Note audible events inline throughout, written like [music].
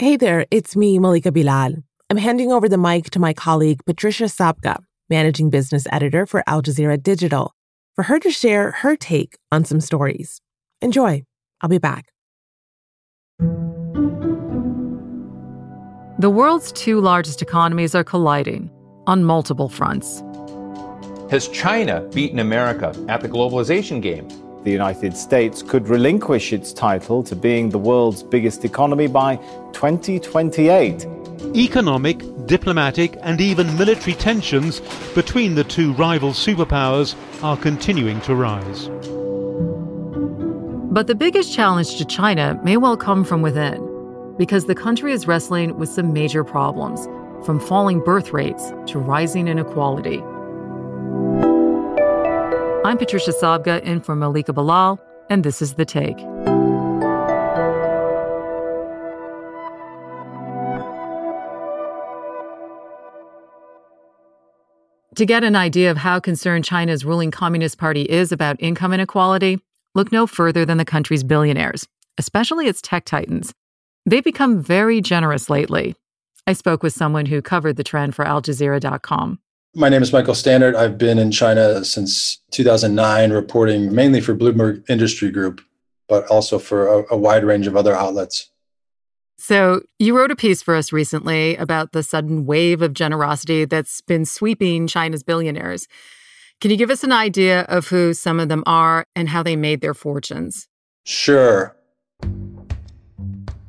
Hey there, it's me, Malika Bilal. I'm handing over the mic to my colleague, Patricia Sabga, managing business editor for Al Jazeera Digital, for her to share her take on some stories. Enjoy. I'll be back. The world's two largest economies are colliding on multiple fronts. Has China beaten America at the globalization game? The United States could relinquish its title to being the world's biggest economy by 2028. Economic, diplomatic, and even military tensions between the two rival superpowers are continuing to rise. But the biggest challenge to China may well come from within because the country is wrestling with some major problems, from falling birth rates to rising inequality. I'm Patricia Sabga in for Malika Bilal, and this is The Take. To get an idea of how concerned China's ruling Communist Party is about income inequality, look no further than the country's billionaires, especially its tech titans. They've become very generous lately. I spoke with someone who covered the trend for AlJazeera.com. My name is Michael Standaert. I've been in China since 2009, reporting mainly for Bloomberg Industry Group, but also for a, a, wide range of other outlets. So, you wrote a piece for us recently about the sudden wave of generosity that's been sweeping China's billionaires. Can you give us an idea of who some of them are and how they made their fortunes? Sure.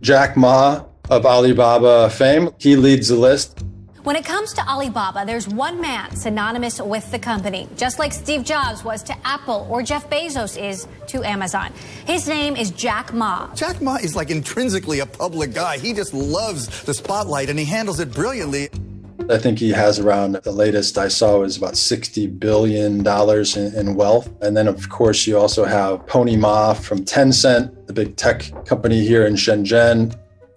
Jack Ma of Alibaba fame, he leads the list. When it comes to Alibaba, there's one man synonymous with the company, just like Steve Jobs was to Apple or Jeff Bezos is to Amazon. His name is Jack Ma. Jack Ma is like intrinsically a public guy. He just loves the spotlight and he handles it brilliantly. I think he has around the latest I saw was about $60 billion in, in, wealth. And then, of course, you also have Pony Ma from Tencent, the big tech company here in Shenzhen.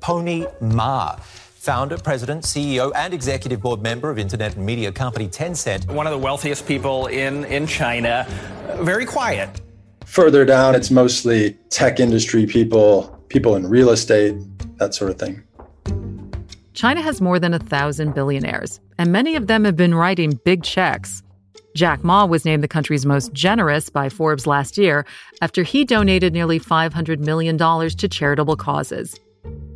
Pony Ma founder, president, CEO, and executive board member of internet and media company Tencent. One of the wealthiest people in, in China, very quiet. Further down, it's mostly tech industry people, people in real estate, that sort of thing. China has more than a thousand billionaires, and many of them have been writing big checks. Jack Ma was named the country's most generous by Forbes last year after he donated nearly $500 million to charitable causes.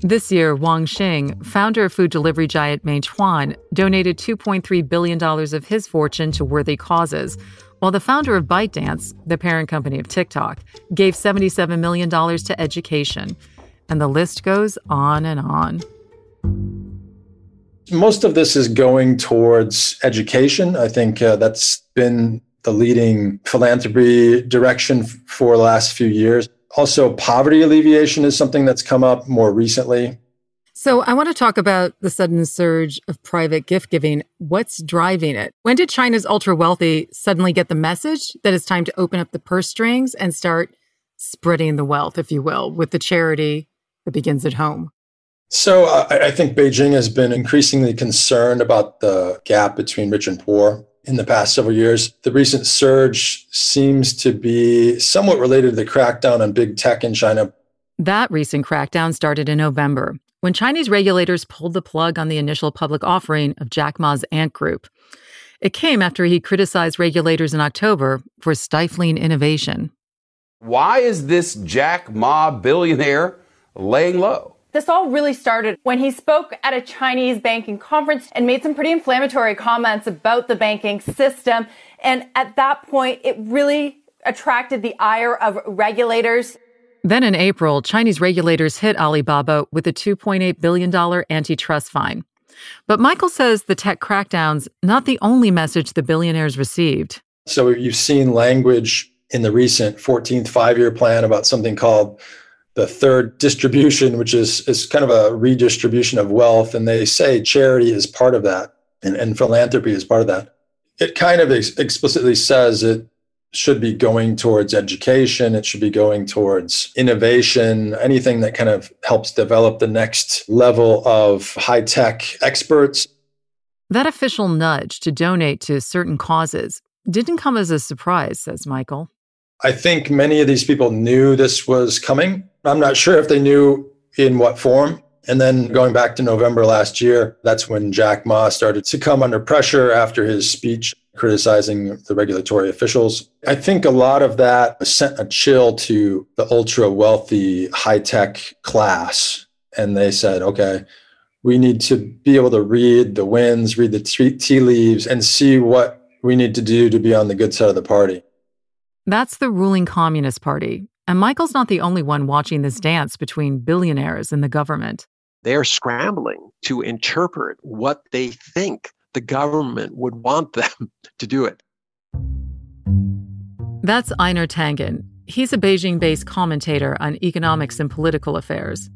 This year, Wang Xing, founder of food delivery giant Meituan, donated $2.3 billion of his fortune to worthy causes, while the founder of ByteDance, the parent company of TikTok, gave $77 million to education. And the list goes on and on. Most of this is going towards education. I think uh, that's been the leading philanthropy direction for the last few years. Also, poverty alleviation is something that's come up more recently. So, I want to talk about the sudden surge of private gift giving. What's driving it? When did China's ultra wealthy suddenly get the message that it's time to open up the purse strings and start spreading the wealth, if you will, with the charity that begins at home? So, uh, I think Beijing has been increasingly concerned about the gap between rich and poor in the past several years. The recent surge seems to be somewhat related to the crackdown on big tech in China. That recent crackdown started in November when Chinese regulators pulled the plug on the initial public offering of Jack Ma's Ant Group. It came after he criticized regulators in October for stifling innovation. Why is this Jack Ma billionaire laying low? This all really started when he spoke at a Chinese banking conference and made some pretty inflammatory comments about the banking system. And at that point, it really attracted the ire of regulators. Then in April, Chinese regulators hit Alibaba with a $2.8 billion antitrust fine. But Michael says the tech crackdown's not the only message the billionaires received. So you've seen language in the recent 14th five year plan about something called the third distribution, which is, is kind of a redistribution of wealth. And they say charity is part of that and, and philanthropy is part of that. It kind of ex- explicitly says it should be going towards education, it should be going towards innovation, anything that kind of helps develop the next level of high tech experts. That official nudge to donate to certain causes didn't come as a surprise, says Michael. I think many of these people knew this was coming. I'm not sure if they knew in what form. And then going back to November last year, that's when Jack Ma started to come under pressure after his speech criticizing the regulatory officials. I think a lot of that sent a chill to the ultra wealthy high tech class. And they said, okay, we need to be able to read the winds, read the tea leaves, and see what we need to do to be on the good side of the party. That's the ruling Communist Party. And Michael's not the only one watching this dance between billionaires and the government. They're scrambling to interpret what they think the government would want them [laughs] to do it. That's Einar Tangen. He's a Beijing based commentator on economics and political affairs.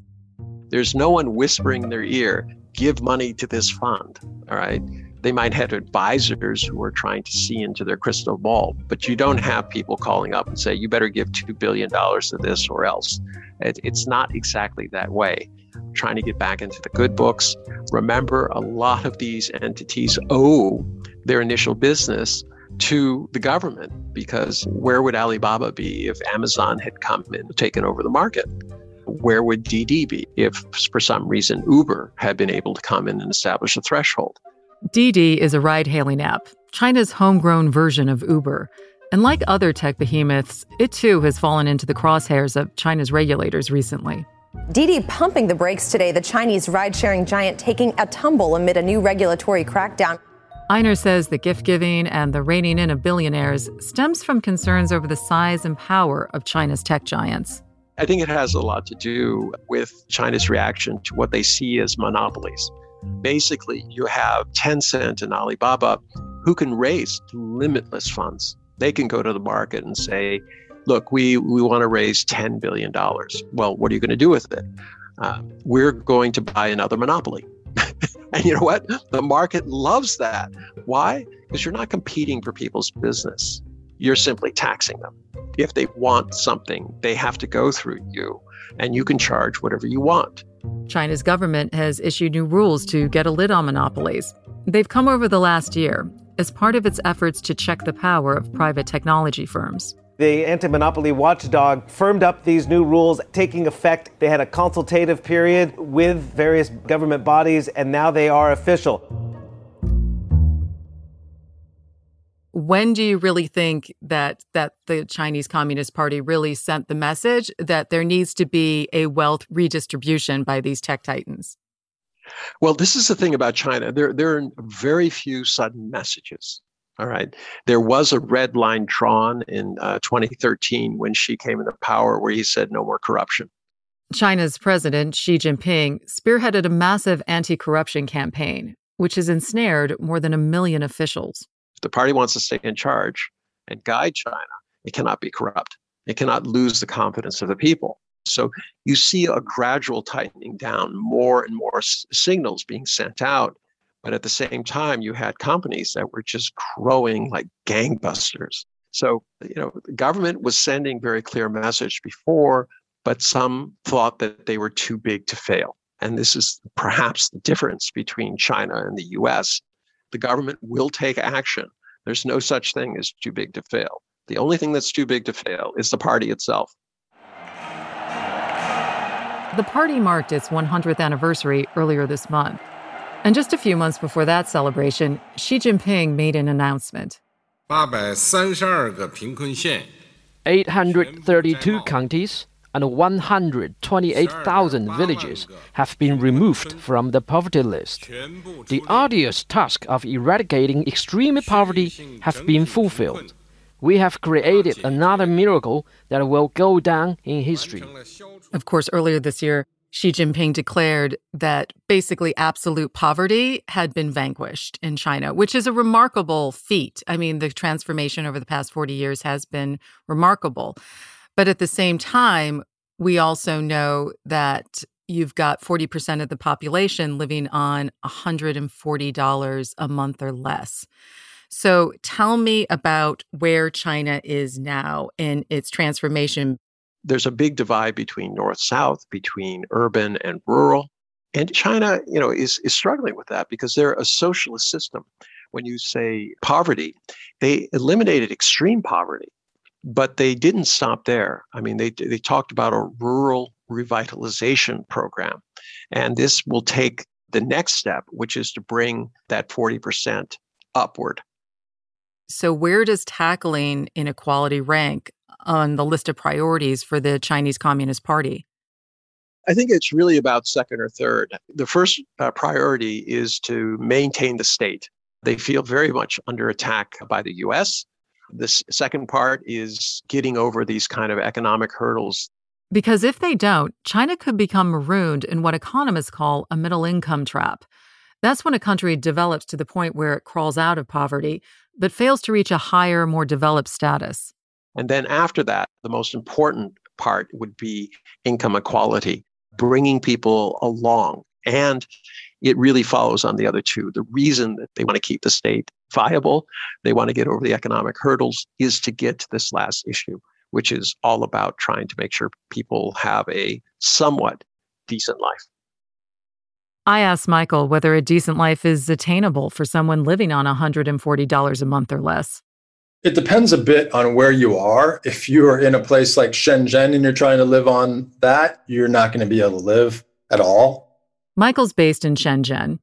There's no one whispering in their ear, give money to this fund. All right. They might have advisors who are trying to see into their crystal ball, but you don't have people calling up and say, you better give $2 billion to this or else. It, it's not exactly that way. Trying to get back into the good books. Remember, a lot of these entities owe their initial business to the government because where would Alibaba be if Amazon had come and taken over the market? Where would DiDi be if, for some reason, Uber had been able to come in and establish a threshold? DiDi is a ride hailing app, China's homegrown version of Uber. And like other tech behemoths, it too has fallen into the crosshairs of China's regulators recently. DiDi pumping the brakes today, the Chinese ride sharing giant taking a tumble amid a new regulatory crackdown. Einar says the gift giving and the reining in of billionaires stems from concerns over the size and power of China's tech giants. I think it has a lot to do with China's reaction to what they see as monopolies. Basically, you have Tencent and Alibaba who can raise limitless funds. They can go to the market and say, look, we, we want to raise $10 billion. Well, what are you going to do with it? Uh, we're going to buy another monopoly. [laughs] and you know what? The market loves that. Why? Because you're not competing for people's business. You're simply taxing them. If they want something, they have to go through you, and you can charge whatever you want. China's government has issued new rules to get a lid on monopolies. They've come over the last year as part of its efforts to check the power of private technology firms. The anti monopoly watchdog firmed up these new rules taking effect. They had a consultative period with various government bodies, and now they are official. When do you really think that that the Chinese Communist Party really sent the message that there needs to be a wealth redistribution by these tech titans? Well, this is the thing about China. There, there are very few sudden messages. All right. There was a red line drawn in uh, 2013 when Xi came into power where he said no more corruption. China's president, Xi Jinping, spearheaded a massive anti corruption campaign, which has ensnared more than a million officials the party wants to stay in charge and guide China, it cannot be corrupt. It cannot lose the confidence of the people. So you see a gradual tightening down, more and more signals being sent out. But at the same time, you had companies that were just growing like gangbusters. So, you know, the government was sending very clear message before, but some thought that they were too big to fail. And this is perhaps the difference between China and the US the government will take action. There's no such thing as too big to fail. The only thing that's too big to fail is the party itself. The party marked its 100th anniversary earlier this month. And just a few months before that celebration, Xi Jinping made an announcement. 832 counties and 128,000 villages have been removed from the poverty list. The arduous task of eradicating extreme poverty has been fulfilled. We have created another miracle that will go down in history. Of course, earlier this year, Xi Jinping declared that basically absolute poverty had been vanquished in China, which is a remarkable feat. I mean, the transformation over the past 40 years has been remarkable. But at the same time, we also know that you've got 40% of the population living on $140 a month or less. So tell me about where China is now in its transformation. There's a big divide between north south, between urban and rural. And China, you know, is, is struggling with that because they're a socialist system. When you say poverty, they eliminated extreme poverty but they didn't stop there. I mean, they, they talked about a rural revitalization program. And this will take the next step, which is to bring that 40% upward. So, where does tackling inequality rank on the list of priorities for the Chinese Communist Party? I think it's really about second or third. The first uh, priority is to maintain the state. They feel very much under attack by the US. The second part is getting over these kind of economic hurdles. Because if they don't, China could become marooned in what economists call a middle income trap. That's when a country develops to the point where it crawls out of poverty, but fails to reach a higher, more developed status. And then after that, the most important part would be income equality, bringing people along. And it really follows on the other two. The reason that they want to keep the state viable, they want to get over the economic hurdles, is to get to this last issue, which is all about trying to make sure people have a somewhat decent life. I asked Michael whether a decent life is attainable for someone living on $140 a month or less. It depends a bit on where you are. If you are in a place like Shenzhen and you're trying to live on that, you're not going to be able to live at all. Michael's based in Shenzhen.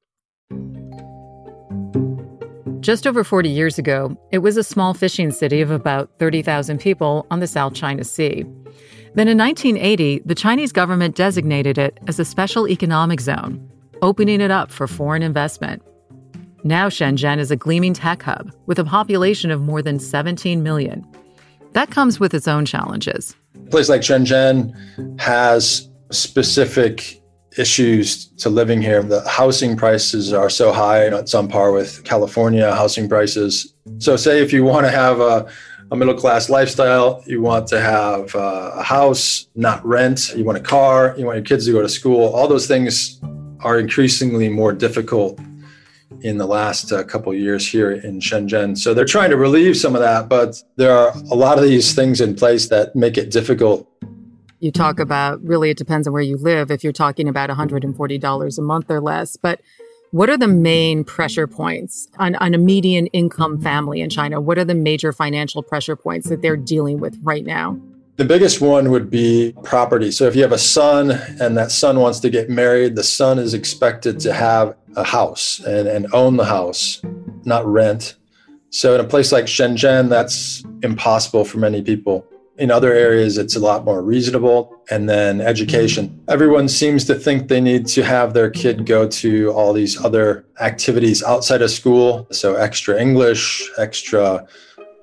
Just over 40 years ago, it was a small fishing city of about 30,000 people on the South China Sea. Then in 1980, the Chinese government designated it as a special economic zone, opening it up for foreign investment. Now, Shenzhen is a gleaming tech hub with a population of more than 17 million. That comes with its own challenges. A place like Shenzhen has specific issues to living here. The housing prices are so high, it's on par with California housing prices. So, say if you want to have a, a middle class lifestyle, you want to have a house, not rent, you want a car, you want your kids to go to school, all those things are increasingly more difficult in the last uh, couple years here in Shenzhen. So they're trying to relieve some of that, but there are a lot of these things in place that make it difficult you talk mm-hmm. about really it depends on where you live if you're talking about $140 a month or less but what are the main pressure points on, on a median income family in china what are the major financial pressure points that they're dealing with right now the biggest one would be property. So if you have a son and that son wants to get married, the son is expected to have a house and, and own the house, not rent. So in a place like Shenzhen, that's impossible for many people. In other areas, it's a lot more reasonable. And then education. Everyone seems to think they need to have their kid go to all these other activities outside of school. So, extra English, extra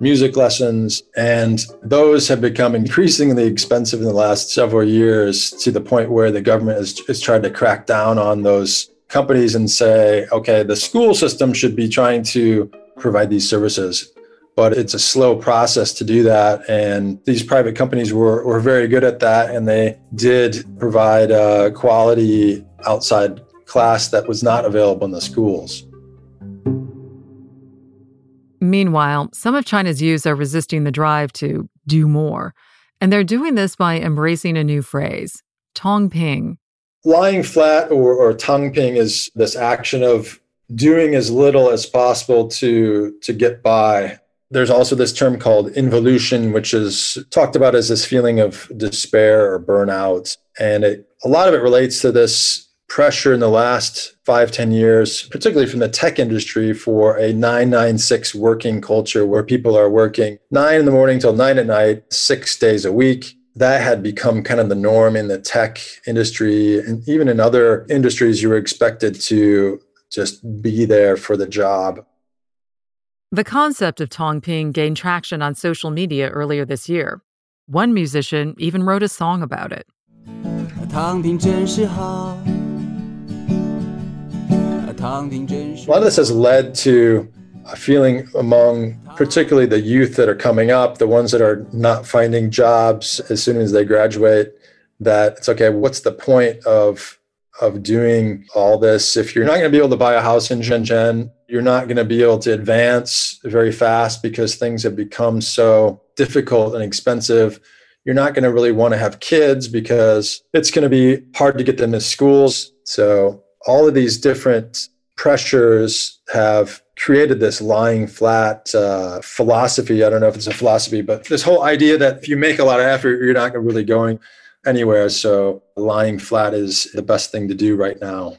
music lessons. And those have become increasingly expensive in the last several years to the point where the government has, has tried to crack down on those companies and say, okay, the school system should be trying to provide these services but it's a slow process to do that. And these private companies were, were very good at that. And they did provide a quality outside class that was not available in the schools. Meanwhile, some of China's youth are resisting the drive to do more. And they're doing this by embracing a new phrase, tangping. Lying flat or, or tangping is this action of doing as little as possible to to get by there's also this term called involution, which is talked about as this feeling of despair or burnout. And it, a lot of it relates to this pressure in the last five, ten years, particularly from the tech industry, for a 996 working culture where people are working nine in the morning till nine at night, six days a week. That had become kind of the norm in the tech industry. And even in other industries, you were expected to just be there for the job. The concept of Tangping gained traction on social media earlier this year. One musician even wrote a song about it. A lot of this has led to a feeling among particularly the youth that are coming up, the ones that are not finding jobs as soon as they graduate, that it's okay, what's the point of of doing all this if you're not going to be able to buy a house in Shenzhen you're not going to be able to advance very fast because things have become so difficult and expensive. You're not going to really want to have kids because it's going to be hard to get them to schools. So, all of these different pressures have created this lying flat uh, philosophy. I don't know if it's a philosophy, but this whole idea that if you make a lot of effort, you're not really going anywhere. So lying flat is the best thing to do right now.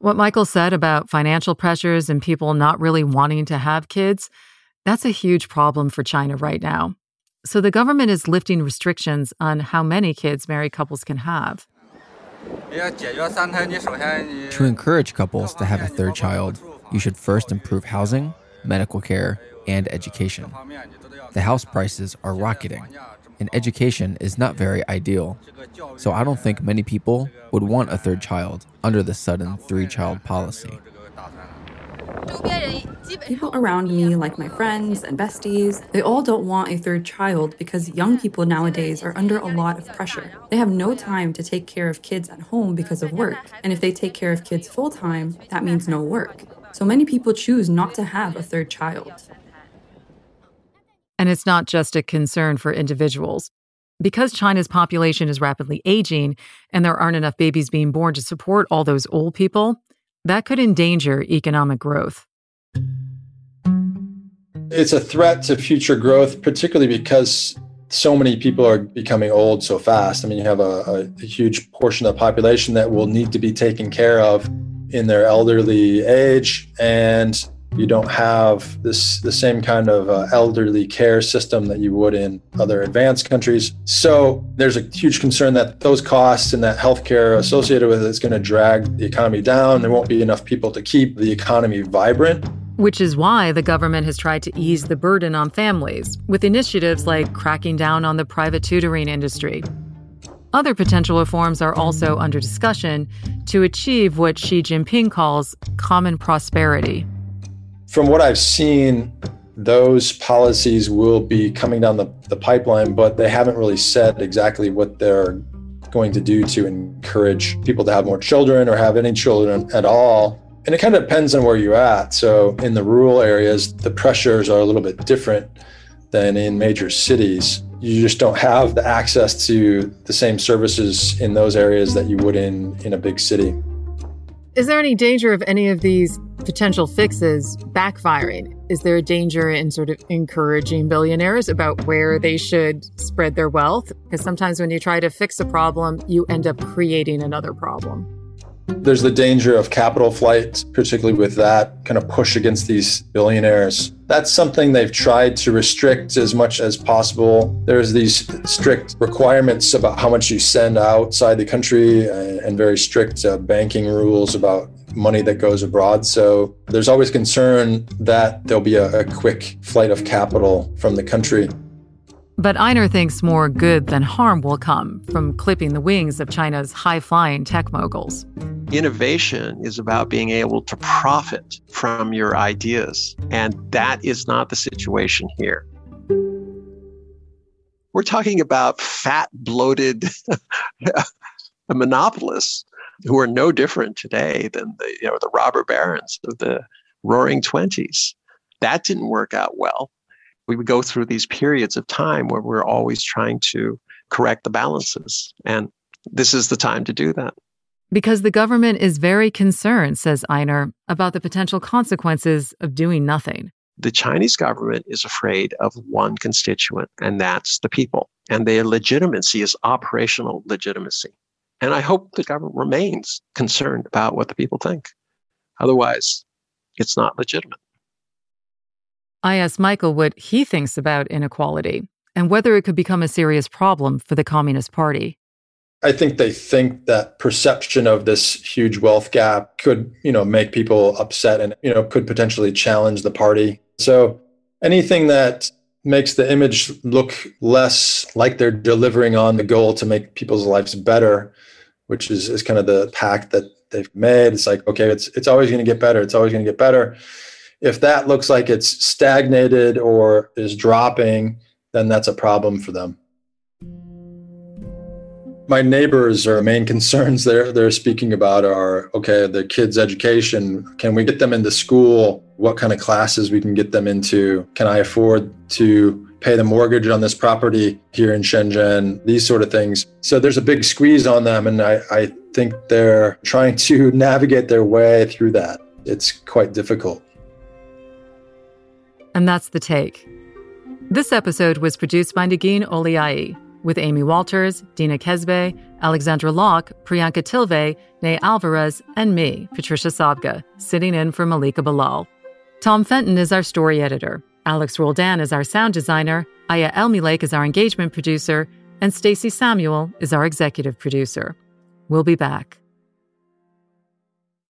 What Michael said about financial pressures and people not really wanting to have kids, that's a huge problem for China right now. So the government is lifting restrictions on how many kids married couples can have. To encourage couples to have a third child, you should first improve housing, medical care, and education. The house prices are rocketing, and education is not very ideal. So I don't think many people would want a third child under the sudden three child policy. People around me, like my friends and besties, they all don't want a third child because young people nowadays are under a lot of pressure. They have no time to take care of kids at home because of work. And if they take care of kids full time, that means no work. So many people choose not to have a third child. And it's not just a concern for individuals. Because China's population is rapidly aging and there aren't enough babies being born to support all those old people, that could endanger economic growth. It's a threat to future growth, particularly because so many people are becoming old so fast. I mean, you have a, a, huge portion of the population that will need to be taken care of in their elderly age. And you don't have this the same kind of uh, elderly care system that you would in other advanced countries. So there's a huge concern that those costs and that healthcare associated with it is going to drag the economy down. There won't be enough people to keep the economy vibrant. Which is why the government has tried to ease the burden on families with initiatives like cracking down on the private tutoring industry. Other potential reforms are also under discussion to achieve what Xi Jinping calls common prosperity. From what I've seen, those policies will be coming down the, the pipeline, but they haven't really said exactly what they're going to do to encourage people to have more children or have any children at all. And it kind of depends on where you're at. So, in the rural areas, the pressures are a little bit different than in major cities. You just don't have the access to the same services in those areas that you would in, in a big city. Is there any danger of any of these potential fixes backfiring? Is there a danger in sort of encouraging billionaires about where they should spread their wealth? Because sometimes when you try to fix a problem, you end up creating another problem. There's the danger of capital flight, particularly with that kind of push against these billionaires. That's something they've tried to restrict as much as possible. There's these strict requirements about how much you send outside the country and, very strict uh, banking rules about money that goes abroad. So there's always concern that there'll be a, a quick flight of capital from the country. But Einar thinks more good than harm will come from clipping the wings of China's high flying tech moguls. Innovation is about being able to profit from your ideas, and that is not the situation here. We're talking about fat, bloated [laughs] monopolists who are no different today than the, you know, the robber barons of the roaring 20s. That didn't work out well we would go through these periods of time where we're always trying to correct the balances. And this is the time to do that. Because the government is very concerned, says Einar, about the potential consequences of doing nothing. The Chinese government is afraid of one constituent, and that's the people. And their legitimacy is operational legitimacy. And I hope the government remains concerned about what the people think. Otherwise, it's not legitimate. I asked Michael what he thinks about inequality and whether it could become a serious problem for the Communist Party. I think they think that perception of this huge wealth gap could, you know, make people upset and, you know, could potentially challenge the party. So anything that makes the image look less like they're delivering on the goal to make people's lives better, which is, is kind of the pact that they've made. It's like, okay, it's it's always going to get better. It's always going to get better. If that looks like it's stagnated or is dropping, then that's a problem for them. My neighbors are main [laughs] concerns they're they're speaking about are okay, the kids' education. Can we get them into school? What kind of classes we can get them into? Can I afford to pay the mortgage on this property here in Shenzhen? These sort of things. So there's a big squeeze on them, and I, I think they're trying to [laughs] navigate their way through that. It's quite difficult. And that's the take. This episode was produced by Negin Owliaei. with Amy Walters, Dina Kesbeh, Alexandra Locke, Priyanka Tilve, Nay Alvarez, and me, Patricia Sabga, sitting in for Malika Bilal. Tom Fenton is our story editor. Alex Roldan is our sound designer. Aya Elmileik is our engagement producer. And Stacey Samuel is our executive producer. We'll be back.